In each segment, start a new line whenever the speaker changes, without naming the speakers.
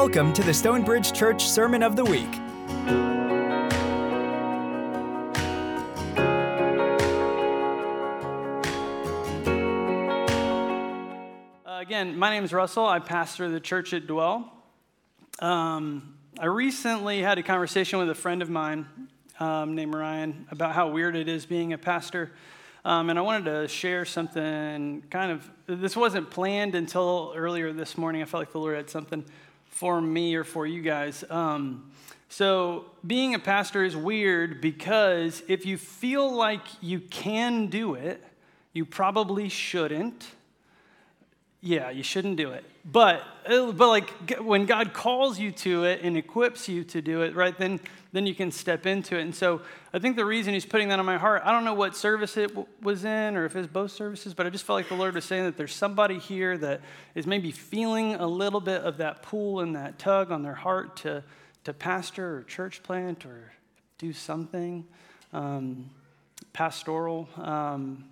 Welcome to the Stonebridge Church Sermon of the Week.
Uh, again, my name is Russell. I pastor the church at Dwell. Um, I recently had a conversation with a friend of mine um, named Ryan about how weird it is being a pastor. Um, and I wanted to share something kind of, this wasn't planned until earlier this morning. I felt like the Lord had something for me or for you guys. Um, so, being a pastor is weird because if you feel like you can do it, you probably shouldn't. Yeah, you shouldn't do it. But, uh, but like when God calls you to it and equips you to do it, right, then, then you can step into it. And so I think the reason he's putting that on my heart, I don't know what service it w- was in or if it's both services, but I just felt like the Lord was saying that there's somebody here that is maybe feeling a little bit of that pull and that tug on their heart to, to pastor or church plant or do something um, pastoral. Um,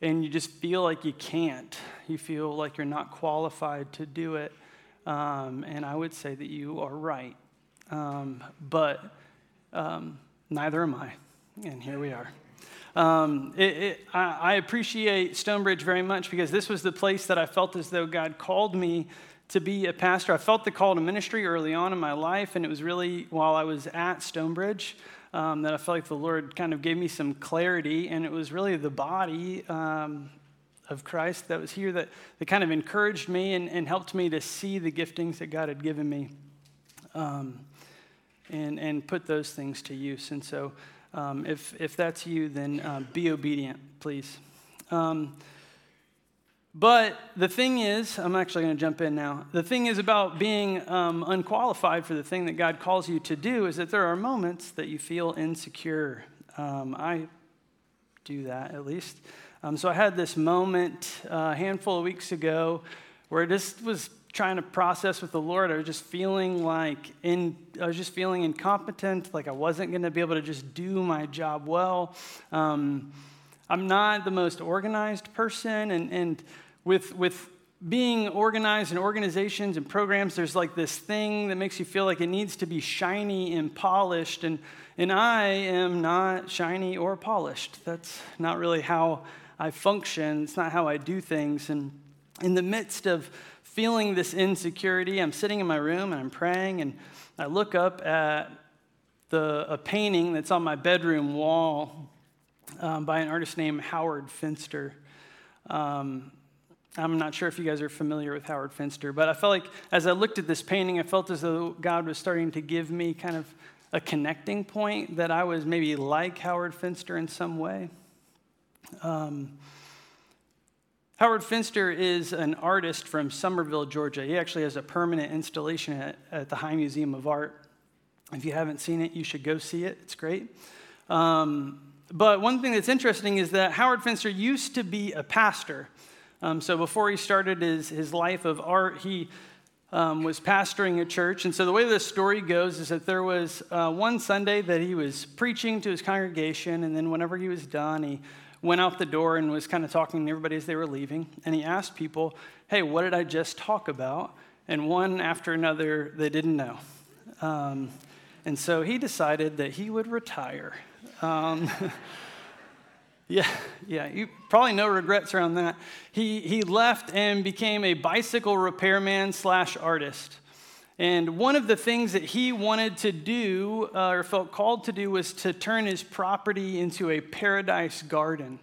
and you just feel like you can't. You feel like you're not qualified to do it. Um, and I would say that you are right. Um, but um, neither am I. And here we are. Um, it, it, I, I appreciate Stonebridge very much because this was the place that I felt as though God called me to be a pastor. I felt the call to ministry early on in my life, and it was really while I was at Stonebridge um, that I felt like the Lord kind of gave me some clarity, and it was really the body um, of Christ that was here that, that kind of encouraged me and, and helped me to see the giftings that God had given me um, and, and put those things to use. And so, um, if, if that's you, then uh, be obedient, please. Um, but the thing is, I'm actually going to jump in now. The thing is about being um, unqualified for the thing that God calls you to do is that there are moments that you feel insecure. Um, I do that at least. Um, so I had this moment uh, a handful of weeks ago where I just was trying to process with the Lord. I was just feeling like in, I was just feeling incompetent, like I wasn't going to be able to just do my job well. Um, I'm not the most organized person, and, and with, with being organized in organizations and programs, there's like this thing that makes you feel like it needs to be shiny and polished. And, and I am not shiny or polished. That's not really how I function, it's not how I do things. And in the midst of feeling this insecurity, I'm sitting in my room and I'm praying, and I look up at the, a painting that's on my bedroom wall um, by an artist named Howard Finster. Um, I'm not sure if you guys are familiar with Howard Finster, but I felt like as I looked at this painting, I felt as though God was starting to give me kind of a connecting point that I was maybe like Howard Finster in some way. Um, Howard Finster is an artist from Summerville, Georgia. He actually has a permanent installation at, at the High Museum of Art. If you haven't seen it, you should go see it. It's great. Um, but one thing that's interesting is that Howard Finster used to be a pastor. Um, so before he started his, his life of art, he um, was pastoring a church. And so the way the story goes is that there was uh, one Sunday that he was preaching to his congregation, and then whenever he was done, he went out the door and was kind of talking to everybody as they were leaving. And he asked people, Hey, what did I just talk about? And one after another, they didn't know. Um, and so he decided that he would retire. Um, Yeah, yeah, you probably no regrets around that. He, he left and became a bicycle repairman slash artist. And one of the things that he wanted to do uh, or felt called to do was to turn his property into a paradise garden.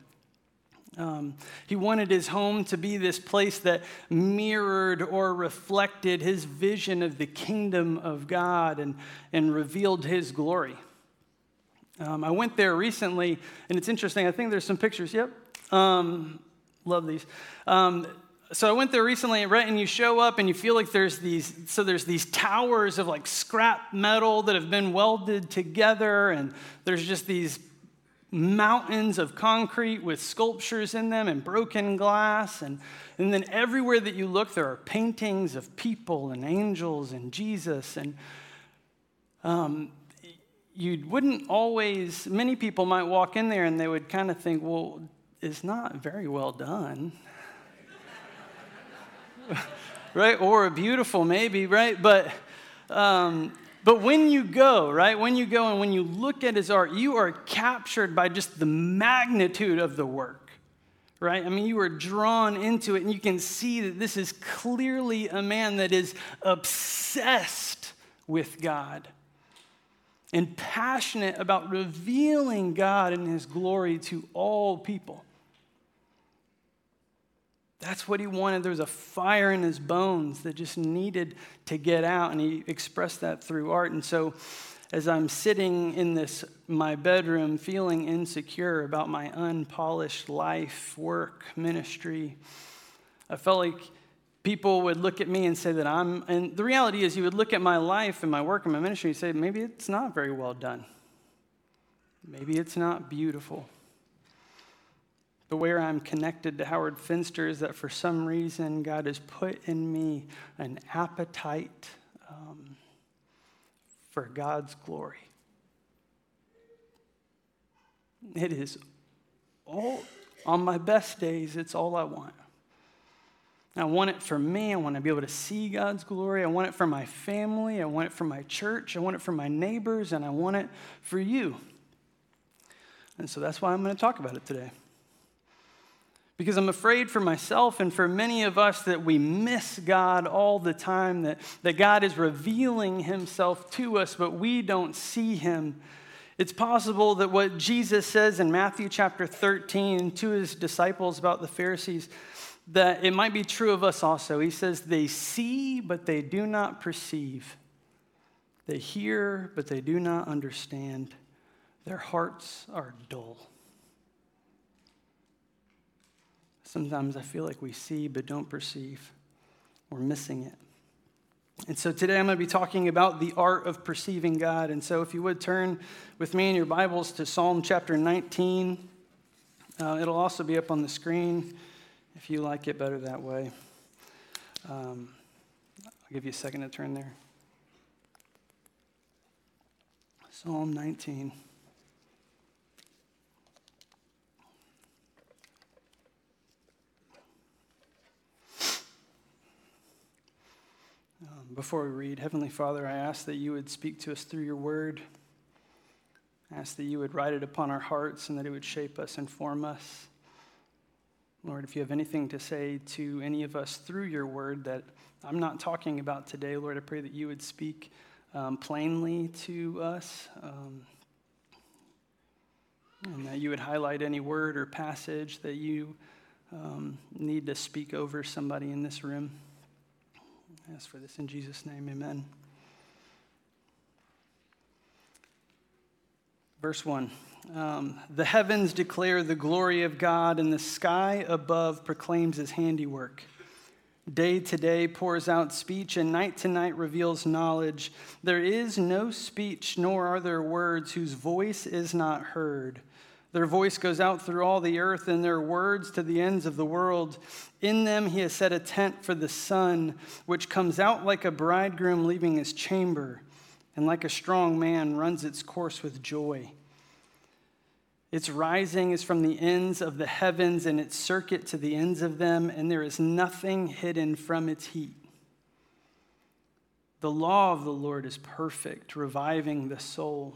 Um, he wanted his home to be this place that mirrored or reflected his vision of the kingdom of God and, and revealed his glory. Um, I went there recently, and it's interesting. I think there's some pictures. Yep. Um, love these. Um, so I went there recently, right? And you show up and you feel like there's these, so there's these towers of like scrap metal that have been welded together, and there's just these mountains of concrete with sculptures in them and broken glass. And, and then everywhere that you look, there are paintings of people and angels and Jesus. And um, you wouldn't always, many people might walk in there and they would kind of think, well, it's not very well done. right? Or beautiful, maybe, right? But, um, but when you go, right, when you go and when you look at his art, you are captured by just the magnitude of the work, right? I mean, you are drawn into it and you can see that this is clearly a man that is obsessed with God and passionate about revealing God and his glory to all people. That's what he wanted. There was a fire in his bones that just needed to get out, and he expressed that through art. And so, as I'm sitting in this my bedroom feeling insecure about my unpolished life, work, ministry, I felt like people would look at me and say that I'm, and the reality is, you would look at my life and my work and my ministry and say, maybe it's not very well done. Maybe it's not beautiful. But way I'm connected to Howard Finster is that for some reason God has put in me an appetite um, for God's glory. It is all, on my best days, it's all I want. I want it for me. I want to be able to see God's glory. I want it for my family. I want it for my church. I want it for my neighbors. And I want it for you. And so that's why I'm going to talk about it today because I'm afraid for myself and for many of us that we miss God all the time, that, that God is revealing himself to us, but we don't see him. It's possible that what Jesus says in Matthew chapter 13 to his disciples about the Pharisees, that it might be true of us also. He says, They see, but they do not perceive. They hear, but they do not understand. Their hearts are dull. Sometimes I feel like we see but don't perceive. We're missing it. And so today I'm going to be talking about the art of perceiving God. And so if you would turn with me in your Bibles to Psalm chapter 19, uh, it'll also be up on the screen if you like it better that way. Um, I'll give you a second to turn there. Psalm 19. Before we read, Heavenly Father, I ask that you would speak to us through your word. I ask that you would write it upon our hearts and that it would shape us and form us. Lord, if you have anything to say to any of us through your word that I'm not talking about today, Lord, I pray that you would speak um, plainly to us um, and that you would highlight any word or passage that you um, need to speak over somebody in this room. I ask for this in Jesus' name, amen. Verse 1 um, The heavens declare the glory of God, and the sky above proclaims his handiwork. Day to day pours out speech, and night to night reveals knowledge. There is no speech, nor are there words whose voice is not heard. Their voice goes out through all the earth, and their words to the ends of the world. In them he has set a tent for the sun, which comes out like a bridegroom leaving his chamber, and like a strong man runs its course with joy. Its rising is from the ends of the heavens, and its circuit to the ends of them, and there is nothing hidden from its heat. The law of the Lord is perfect, reviving the soul.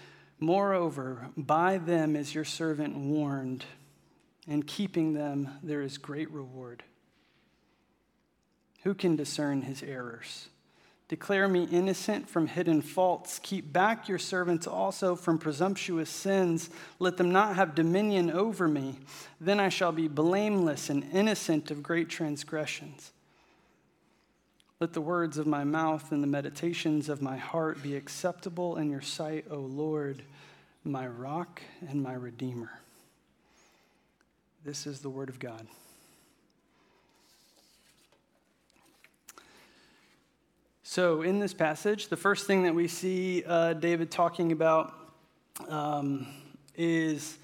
Moreover, by them is your servant warned, and keeping them there is great reward. Who can discern his errors? Declare me innocent from hidden faults. Keep back your servants also from presumptuous sins. Let them not have dominion over me. Then I shall be blameless and innocent of great transgressions. Let the words of my mouth and the meditations of my heart be acceptable in your sight, O Lord, my rock and my redeemer. This is the word of God. So, in this passage, the first thing that we see uh, David talking about um, is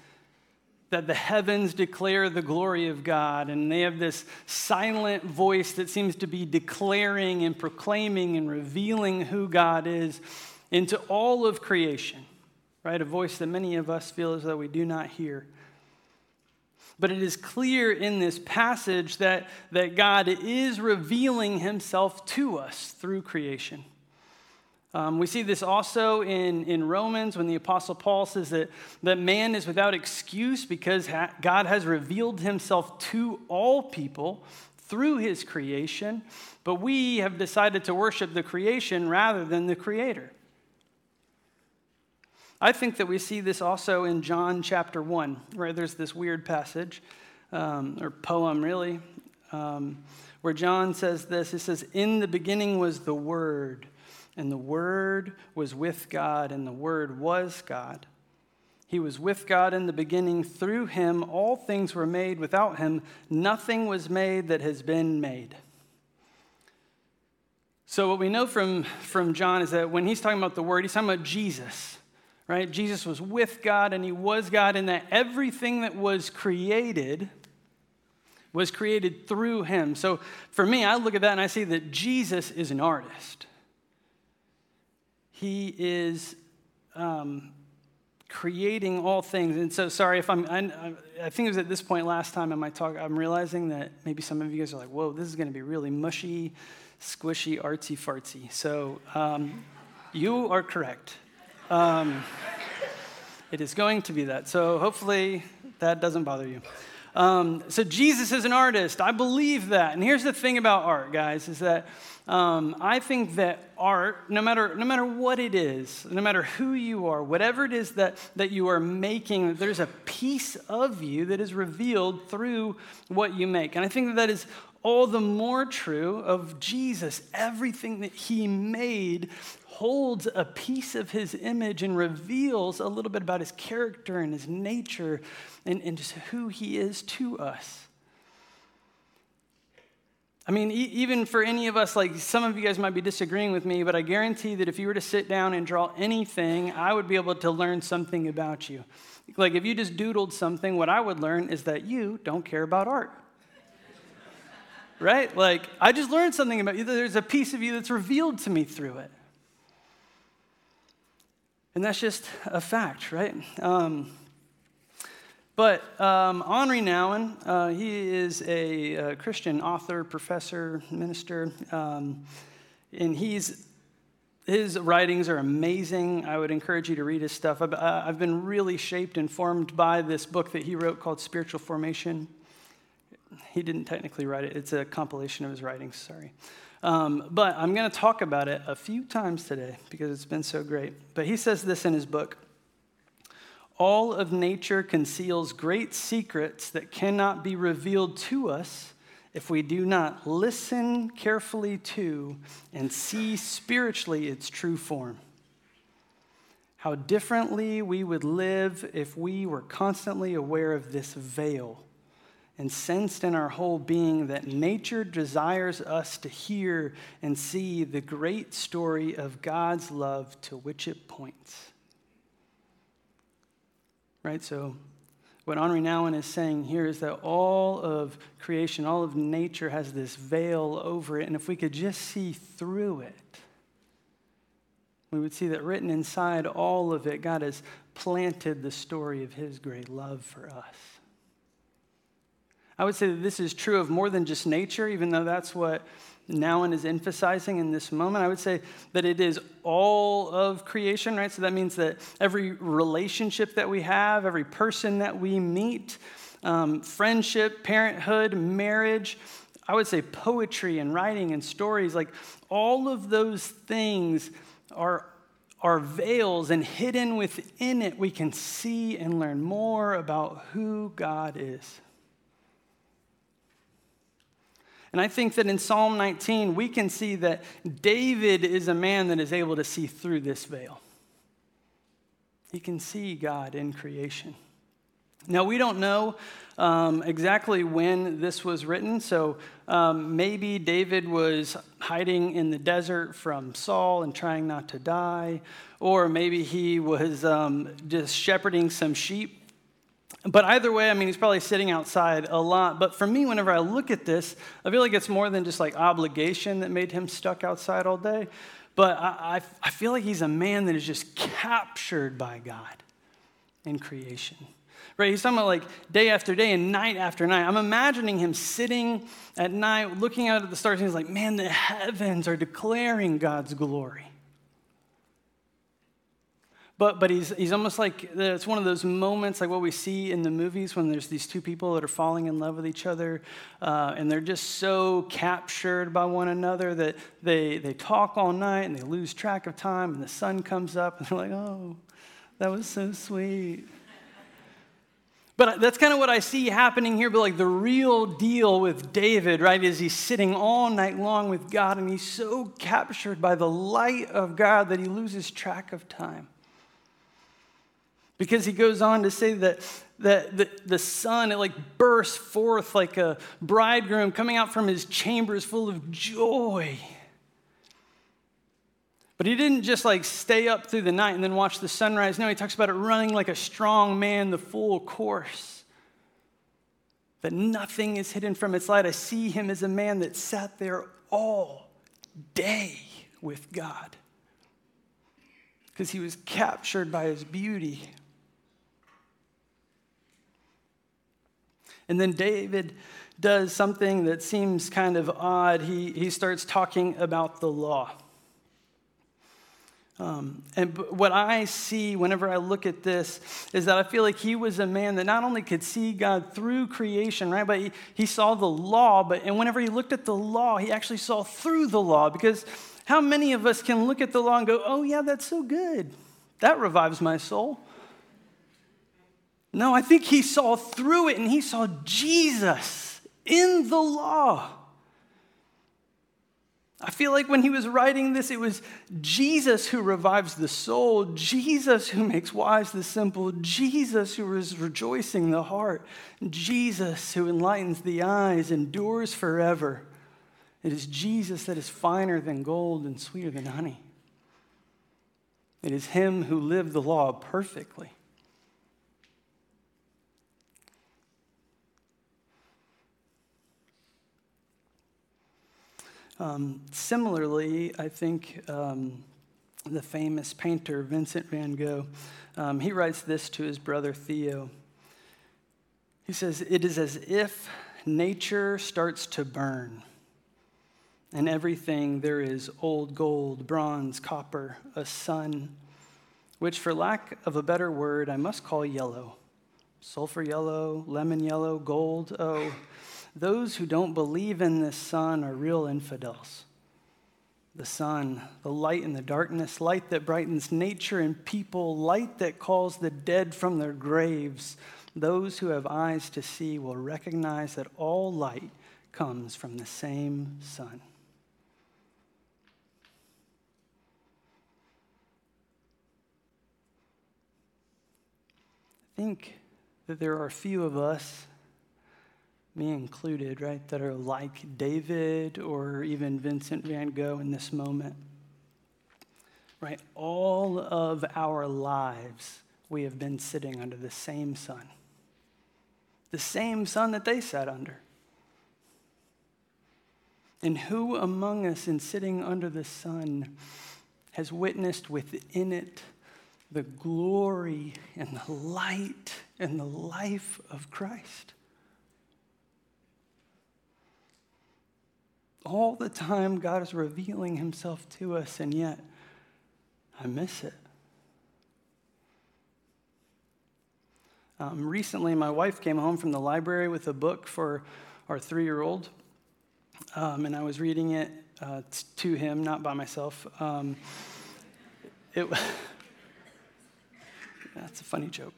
that the heavens declare the glory of God, and they have this silent voice that seems to be declaring and proclaiming and revealing who God is into all of creation, right? A voice that many of us feel as though we do not hear. But it is clear in this passage that, that God is revealing himself to us through creation. Um, we see this also in, in Romans when the Apostle Paul says that, that man is without excuse because ha- God has revealed himself to all people through his creation, but we have decided to worship the creation rather than the creator. I think that we see this also in John chapter 1, where there's this weird passage, um, or poem really, um, where John says this. He says, In the beginning was the Word and the Word was with God, and the Word was God. He was with God in the beginning. Through him, all things were made. Without him, nothing was made that has been made. So, what we know from, from John is that when he's talking about the Word, he's talking about Jesus, right? Jesus was with God and he was God, and that everything that was created was created through him. So, for me, I look at that and I see that Jesus is an artist. He is um, creating all things. And so, sorry if I'm, I, I, think it was at this point last time in my talk, I'm realizing that maybe some of you guys are like, whoa, this is going to be really mushy, squishy, artsy fartsy. So, um, you are correct. Um, it is going to be that. So, hopefully, that doesn't bother you. Um, so, Jesus is an artist. I believe that. And here's the thing about art, guys, is that um, I think that art, no matter, no matter what it is, no matter who you are, whatever it is that, that you are making, there's a piece of you that is revealed through what you make. And I think that that is all the more true of Jesus. Everything that he made holds a piece of his image and reveals a little bit about his character and his nature and, and just who he is to us. I mean, e- even for any of us, like some of you guys might be disagreeing with me, but I guarantee that if you were to sit down and draw anything, I would be able to learn something about you. Like if you just doodled something, what I would learn is that you don't care about art. right? Like I just learned something about you. There's a piece of you that's revealed to me through it. And that's just a fact, right? Um, but um, Henri Nouwen, uh, he is a, a, Christian author, professor, minister, um, and he's his writings are amazing. I would encourage you to read his stuff. I've, uh, I've been really shaped and formed by this book that he wrote called Spiritual Formation. He didn't technically write it, it's a compilation of his writings, sorry. Um, but I'm going to talk about it a few times today because it's been so great. But he says this in his book all of nature conceals great secrets that cannot be revealed to us if we do not listen carefully to and see spiritually its true form. How differently we would live if we were constantly aware of this veil and sensed in our whole being that nature desires us to hear and see the great story of God's love to which it points right? So, what Henri Nouwen is saying here is that all of creation, all of nature has this veil over it, and if we could just see through it, we would see that written inside all of it, God has planted the story of His great love for us. I would say that this is true of more than just nature, even though that's what Nouwen is emphasizing in this moment. I would say that it is all of creation, right? So that means that every relationship that we have, every person that we meet, um, friendship, parenthood, marriage, I would say poetry and writing and stories, like all of those things are, are veils, and hidden within it, we can see and learn more about who God is. And I think that in Psalm 19, we can see that David is a man that is able to see through this veil. He can see God in creation. Now, we don't know um, exactly when this was written, so um, maybe David was hiding in the desert from Saul and trying not to die, or maybe he was um, just shepherding some sheep. But either way, I mean, he's probably sitting outside a lot. But for me, whenever I look at this, I feel like it's more than just like obligation that made him stuck outside all day. But I, I, I feel like he's a man that is just captured by God in creation right? He's talking about like day after day and night after night. I'm imagining him sitting at night looking out at the stars and he's like, man, the heavens are declaring God's glory. But, but he's, he's almost like it's one of those moments like what we see in the movies when there's these two people that are falling in love with each other uh, and they're just so captured by one another that they, they talk all night and they lose track of time and the sun comes up and they're like, oh, that was so sweet. But that's kind of what I see happening here. But like the real deal with David, right, is he's sitting all night long with God and he's so captured by the light of God that he loses track of time. Because he goes on to say that, that the, the sun, it like bursts forth like a bridegroom coming out from his chambers full of joy. But he didn't just like stay up through the night and then watch the sunrise. No, he talks about it running like a strong man the full course. That nothing is hidden from its light. I see him as a man that sat there all day with God because he was captured by his beauty. And then David does something that seems kind of odd. He, he starts talking about the law. Um, and what I see whenever I look at this is that I feel like he was a man that not only could see God through creation, right, but he, he saw the law, but and whenever he looked at the law, he actually saw through the law. Because how many of us can look at the law and go, oh, yeah, that's so good? That revives my soul. No, I think he saw through it and he saw Jesus in the law. I feel like when he was writing this, it was Jesus who revives the soul, Jesus who makes wise the simple, Jesus who is rejoicing the heart, Jesus who enlightens the eyes, endures forever. It is Jesus that is finer than gold and sweeter than honey. It is him who lived the law perfectly. Um, similarly, I think um, the famous painter Vincent van Gogh, um, he writes this to his brother Theo. He says, It is as if nature starts to burn, and everything there is old gold, bronze, copper, a sun, which, for lack of a better word, I must call yellow. Sulfur yellow, lemon yellow, gold, oh those who don't believe in this sun are real infidels. The sun, the light in the darkness, light that brightens nature and people, light that calls the dead from their graves. Those who have eyes to see will recognize that all light comes from the same sun. I think that there are few of us me included, right, that are like David or even Vincent van Gogh in this moment. Right? All of our lives, we have been sitting under the same sun, the same sun that they sat under. And who among us, in sitting under the sun, has witnessed within it the glory and the light and the life of Christ? All the time God is revealing himself to us, and yet I miss it. Um, recently, my wife came home from the library with a book for our three year old, um, and I was reading it uh, to him, not by myself. Um, it, that's a funny joke.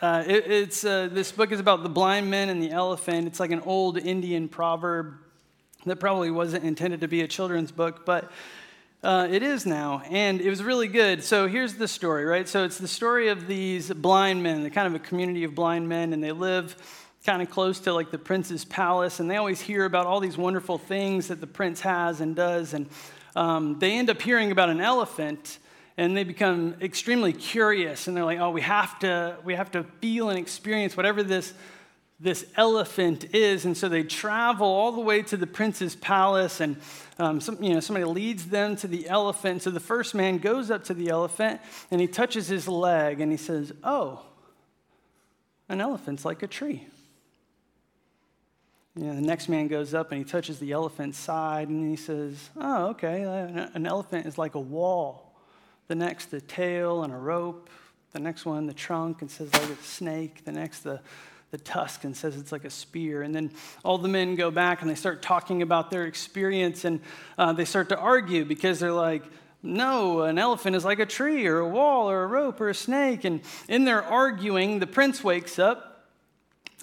Uh, it, it's, uh, this book is about the blind men and the elephant. It's like an old Indian proverb that probably wasn't intended to be a children's book, but Uh, it is now, and it was really good. So here's the story, right? So it's the story of these blind men, the kind of a community of blind men, and they live kind of close to like the prince's palace, and they always hear about all these wonderful things that the prince has and does, and um, they end up hearing about an elephant, and they become extremely curious, and they're like, "Oh, we have to, we have to feel and experience whatever this." this elephant is. And so they travel all the way to the prince's palace, and um, some, you know, somebody leads them to the elephant. So the first man goes up to the elephant and he touches his leg and he says, Oh, an elephant's like a tree. You know, the next man goes up and he touches the elephant's side and he says, Oh, okay, an elephant is like a wall. The next, the tail and a rope. The next one, the trunk, and says like a snake. The next, the the tusk and says it's like a spear. And then all the men go back and they start talking about their experience and uh, they start to argue because they're like, no, an elephant is like a tree or a wall or a rope or a snake. And in their arguing, the prince wakes up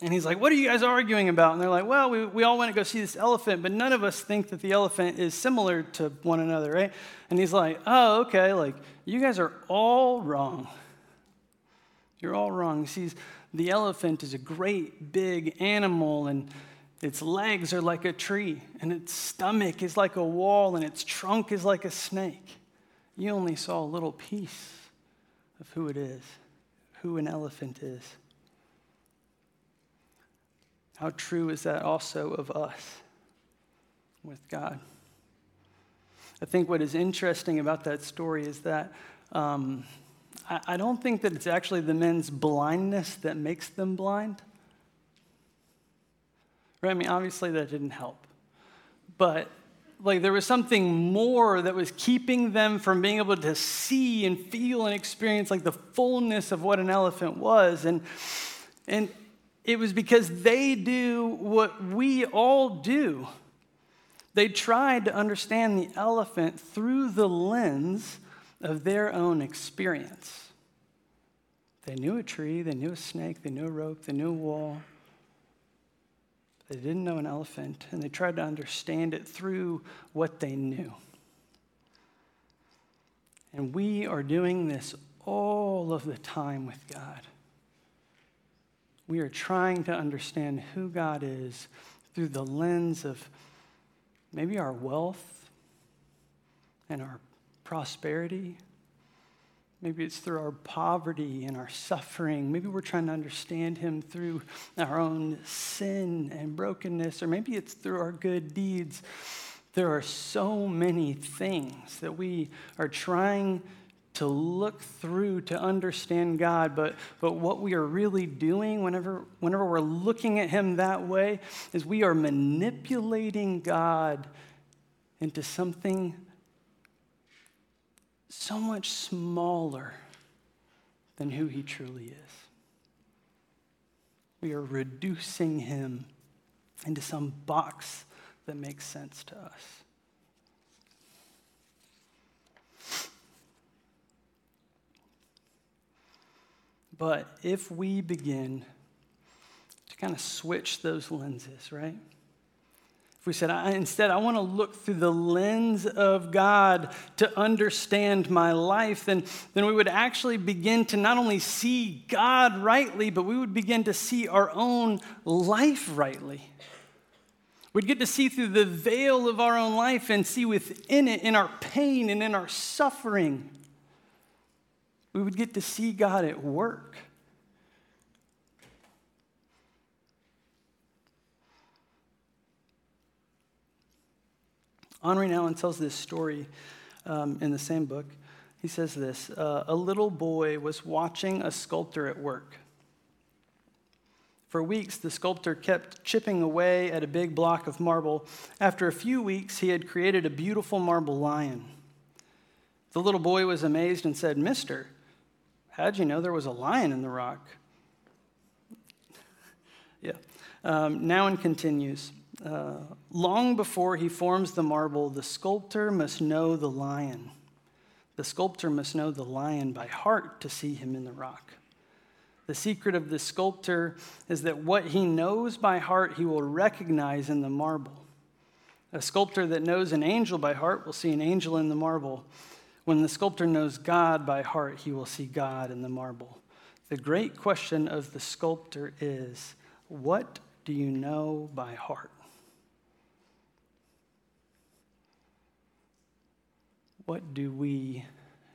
and he's like, What are you guys arguing about? And they're like, Well, we, we all want to go see this elephant, but none of us think that the elephant is similar to one another, right? And he's like, Oh, okay, like, you guys are all wrong. You're all wrong. He sees the elephant is a great big animal, and its legs are like a tree, and its stomach is like a wall, and its trunk is like a snake. You only saw a little piece of who it is, who an elephant is. How true is that also of us with God? I think what is interesting about that story is that um, I don't think that it's actually the men's blindness that makes them blind. Right? I mean, obviously that didn't help. But like there was something more that was keeping them from being able to see and feel and experience like the fullness of what an elephant was. And and it was because they do what we all do. They tried to understand the elephant through the lens of their own experience. They knew a tree, they knew a snake, they knew a rope, they knew a wall. They didn't know an elephant, and they tried to understand it through what they knew. And we are doing this all of the time with God. We are trying to understand who God is through the lens of maybe our wealth and our prosperity. Maybe it's through our poverty and our suffering. Maybe we're trying to understand Him through our own sin and brokenness, or maybe it's through our good deeds. There are so many things that we are trying to look through to understand God, but, but what we are really doing whenever, whenever we're looking at Him that way is we are manipulating God into something so much smaller than who he truly is. We are reducing him into some box that makes sense to us. But if we begin to kind of switch those lenses, right? If we said, I, instead, I want to look through the lens of God to understand my life, then, then we would actually begin to not only see God rightly, but we would begin to see our own life rightly. We'd get to see through the veil of our own life and see within it, in our pain and in our suffering. We would get to see God at work. Henri Nouwen tells this story um, in the same book. He says this uh, A little boy was watching a sculptor at work. For weeks, the sculptor kept chipping away at a big block of marble. After a few weeks, he had created a beautiful marble lion. The little boy was amazed and said, Mister, how'd you know there was a lion in the rock? yeah. Um, Nouwen continues. Uh, long before he forms the marble, the sculptor must know the lion. The sculptor must know the lion by heart to see him in the rock. The secret of the sculptor is that what he knows by heart, he will recognize in the marble. A sculptor that knows an angel by heart will see an angel in the marble. When the sculptor knows God by heart, he will see God in the marble. The great question of the sculptor is what do you know by heart? What do we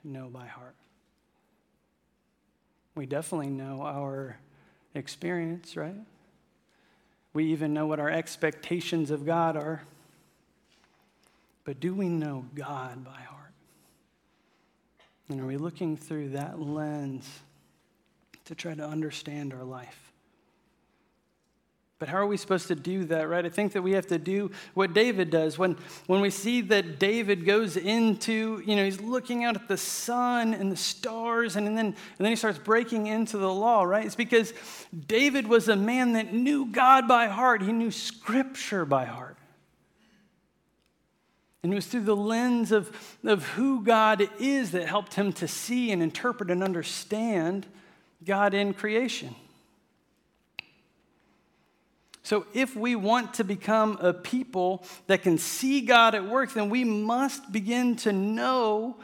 know by heart? We definitely know our experience, right? We even know what our expectations of God are. But do we know God by heart? And are we looking through that lens to try to understand our life? But how are we supposed to do that, right? I think that we have to do what David does. When, when we see that David goes into, you know, he's looking out at the sun and the stars, and, and, then, and then he starts breaking into the law, right? It's because David was a man that knew God by heart, he knew Scripture by heart. And it was through the lens of, of who God is that helped him to see and interpret and understand God in creation. So, if we want to become a people that can see God at work, then we must begin to know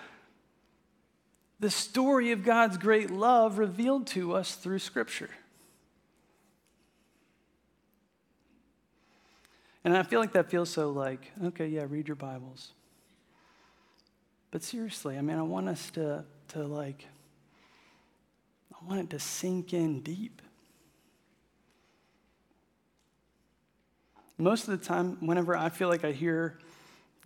the story of God's great love revealed to us through Scripture. And I feel like that feels so like, okay, yeah, read your Bibles. But seriously, I mean, I want us to, to like, I want it to sink in deep. Most of the time, whenever I feel like I hear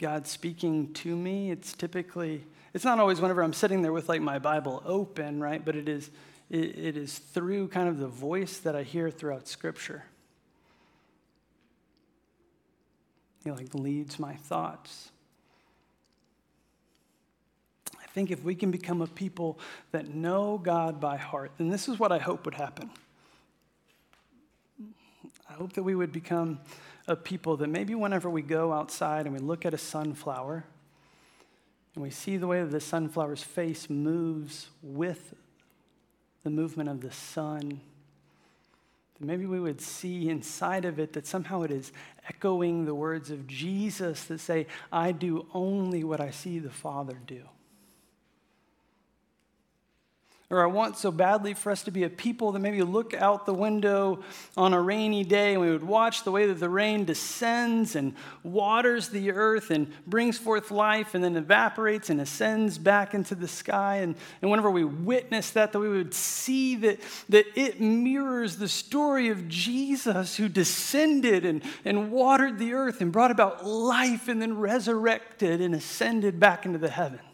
God speaking to me, it's typically, it's not always whenever I'm sitting there with like my Bible open, right? But it is, it, it is through kind of the voice that I hear throughout Scripture. He like leads my thoughts. I think if we can become a people that know God by heart, then this is what I hope would happen. I hope that we would become a people that maybe whenever we go outside and we look at a sunflower and we see the way that the sunflower's face moves with the movement of the sun, that maybe we would see inside of it that somehow it is echoing the words of Jesus that say, I do only what I see the Father do. Or I want so badly for us to be a people that maybe look out the window on a rainy day and we would watch the way that the rain descends and waters the earth and brings forth life and then evaporates and ascends back into the sky. And, and whenever we witness that, that we would see that, that it mirrors the story of Jesus who descended and, and watered the earth and brought about life and then resurrected and ascended back into the heavens.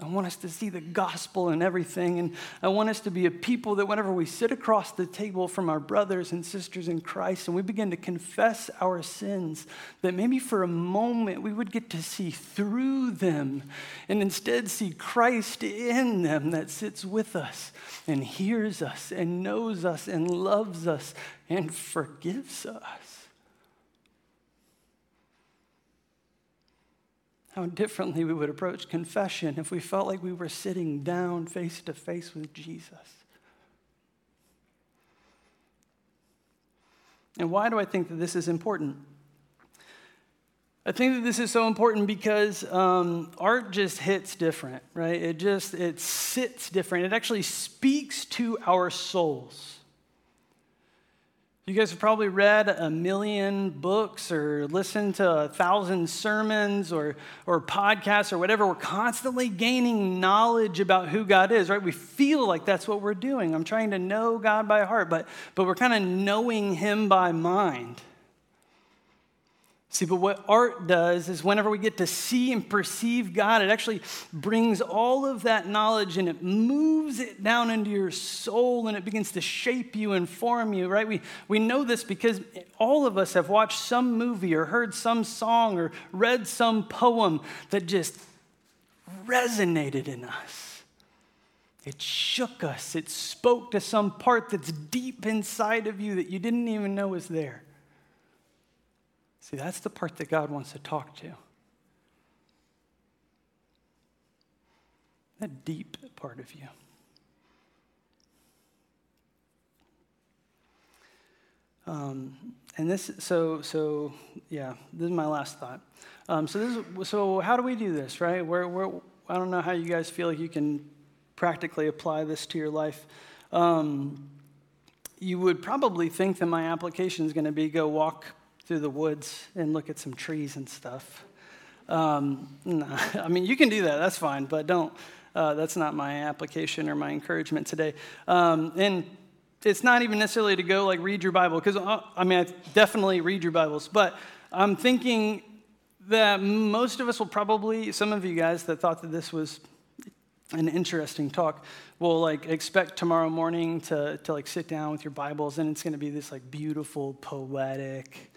I want us to see the gospel in everything. And I want us to be a people that whenever we sit across the table from our brothers and sisters in Christ and we begin to confess our sins, that maybe for a moment we would get to see through them and instead see Christ in them that sits with us and hears us and knows us and loves us and forgives us. How differently we would approach confession if we felt like we were sitting down face to face with Jesus. And why do I think that this is important? I think that this is so important because um, art just hits different, right? It just it sits different. It actually speaks to our souls. You guys have probably read a million books or listened to a thousand sermons or, or podcasts or whatever. We're constantly gaining knowledge about who God is, right? We feel like that's what we're doing. I'm trying to know God by heart, but, but we're kind of knowing Him by mind. See, but what art does is whenever we get to see and perceive God, it actually brings all of that knowledge and it moves it down into your soul and it begins to shape you and form you, right? We, we know this because all of us have watched some movie or heard some song or read some poem that just resonated in us. It shook us, it spoke to some part that's deep inside of you that you didn't even know was there. See, that's the part that God wants to talk to. That deep part of you. Um, and this, so, so, yeah, this is my last thought. Um, so, this is, so how do we do this, right? Where, where, I don't know how you guys feel like you can practically apply this to your life. Um, you would probably think that my application is going to be go walk through the woods and look at some trees and stuff. Um, no, I mean, you can do that, that's fine, but don't. Uh, that's not my application or my encouragement today. Um, and it's not even necessarily to go like read your Bible, because uh, I mean, I definitely read your Bibles, but I'm thinking that most of us will probably, some of you guys that thought that this was an interesting talk, will like expect tomorrow morning to, to like sit down with your Bibles and it's going to be this like beautiful, poetic,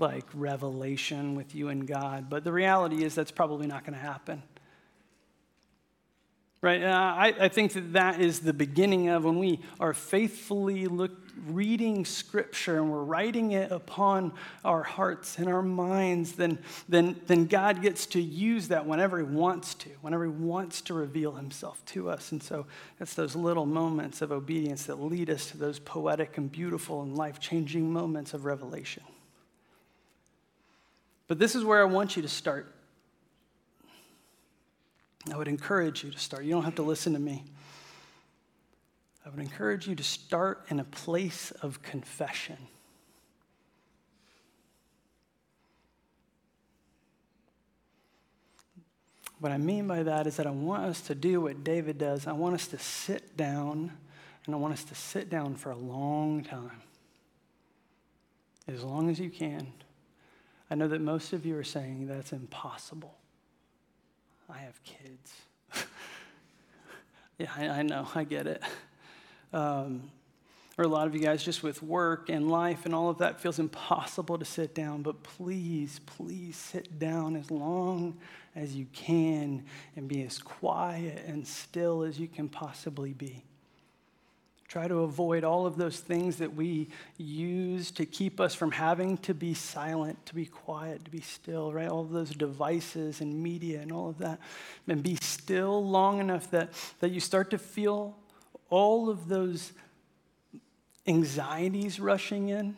like revelation with you and God. But the reality is that's probably not going to happen. Right? I, I think that that is the beginning of when we are faithfully look, reading Scripture and we're writing it upon our hearts and our minds, then, then, then God gets to use that whenever He wants to, whenever He wants to reveal Himself to us. And so it's those little moments of obedience that lead us to those poetic and beautiful and life changing moments of revelation. But this is where I want you to start. I would encourage you to start. You don't have to listen to me. I would encourage you to start in a place of confession. What I mean by that is that I want us to do what David does. I want us to sit down, and I want us to sit down for a long time, as long as you can. I know that most of you are saying that's impossible. I have kids. yeah, I, I, know, I get it. Um, or a lot of you guys just with work and life and all of that feels impossible to sit down, but please, please sit down as long as you can and be as quiet and still as you can possibly be. Try to avoid all of those things that we use to keep us from having to be silent, to be quiet, to be still, right? All of those devices and media and all of that. And be still long enough that, that you start to feel all of those anxieties rushing in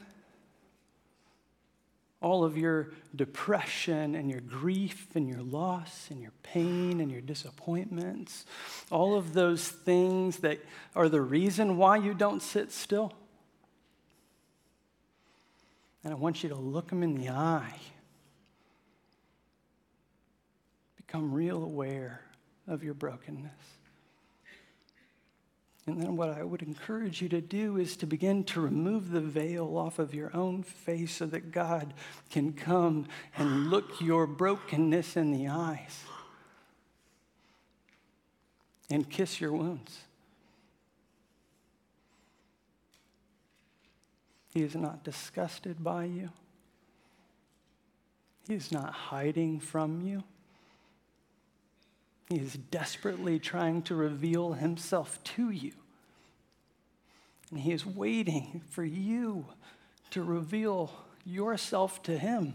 all of your depression and your grief and your loss and your pain and your disappointments, all of those things that are the reason why you don't sit still. And I want you to look them in the eye. Become real aware of your brokenness. And then, what I would encourage you to do is to begin to remove the veil off of your own face so that God can come and look your brokenness in the eyes and kiss your wounds. He is not disgusted by you. He is not hiding from you. He is desperately trying to reveal himself to you. And he is waiting for you to reveal yourself to him.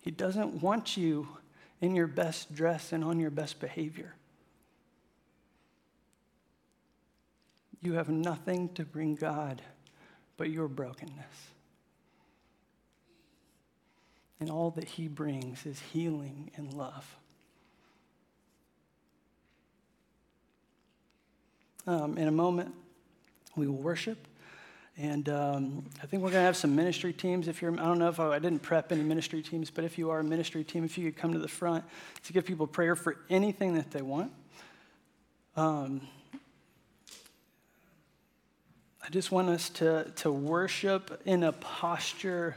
He doesn't want you in your best dress and on your best behavior. You have nothing to bring God but your brokenness. And all that He brings is healing and love. Um, in a moment, we will worship. And um, I think we're going to have some ministry teams. If you're, I don't know if I, I, didn't prep any ministry teams, but if you are a ministry team, if you could come to the front to give people prayer for anything that they want. Um, I just want us to, to worship in a posture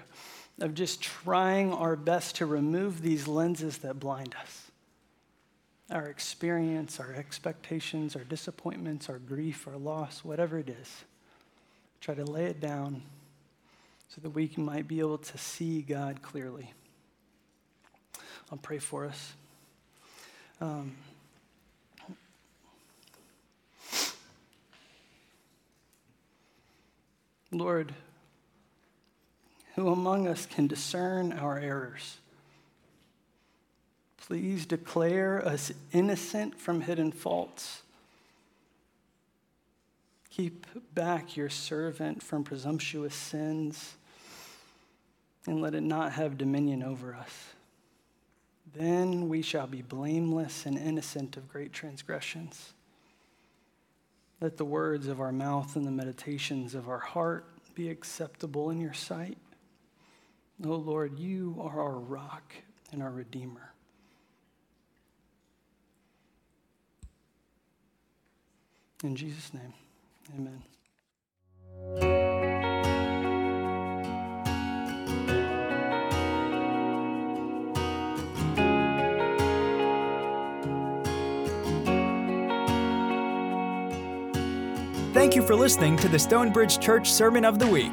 of just trying our best to remove these lenses that blind us our experience, our expectations, our disappointments, our grief, our loss, whatever it is. Try to lay it down so that we might be able to see God clearly. I'll pray for us. Um, Lord, who among us can discern our errors? Please declare us innocent from hidden faults. Keep back your servant from presumptuous sins, and let it not have dominion over us. Then we shall be blameless and innocent of great transgressions. Let the words of our mouth and the meditations of our heart be acceptable in your sight. Oh Lord, you are our rock and our Redeemer. In Jesus' name, amen.
Thank you for listening to the Stonebridge Church Sermon of the Week.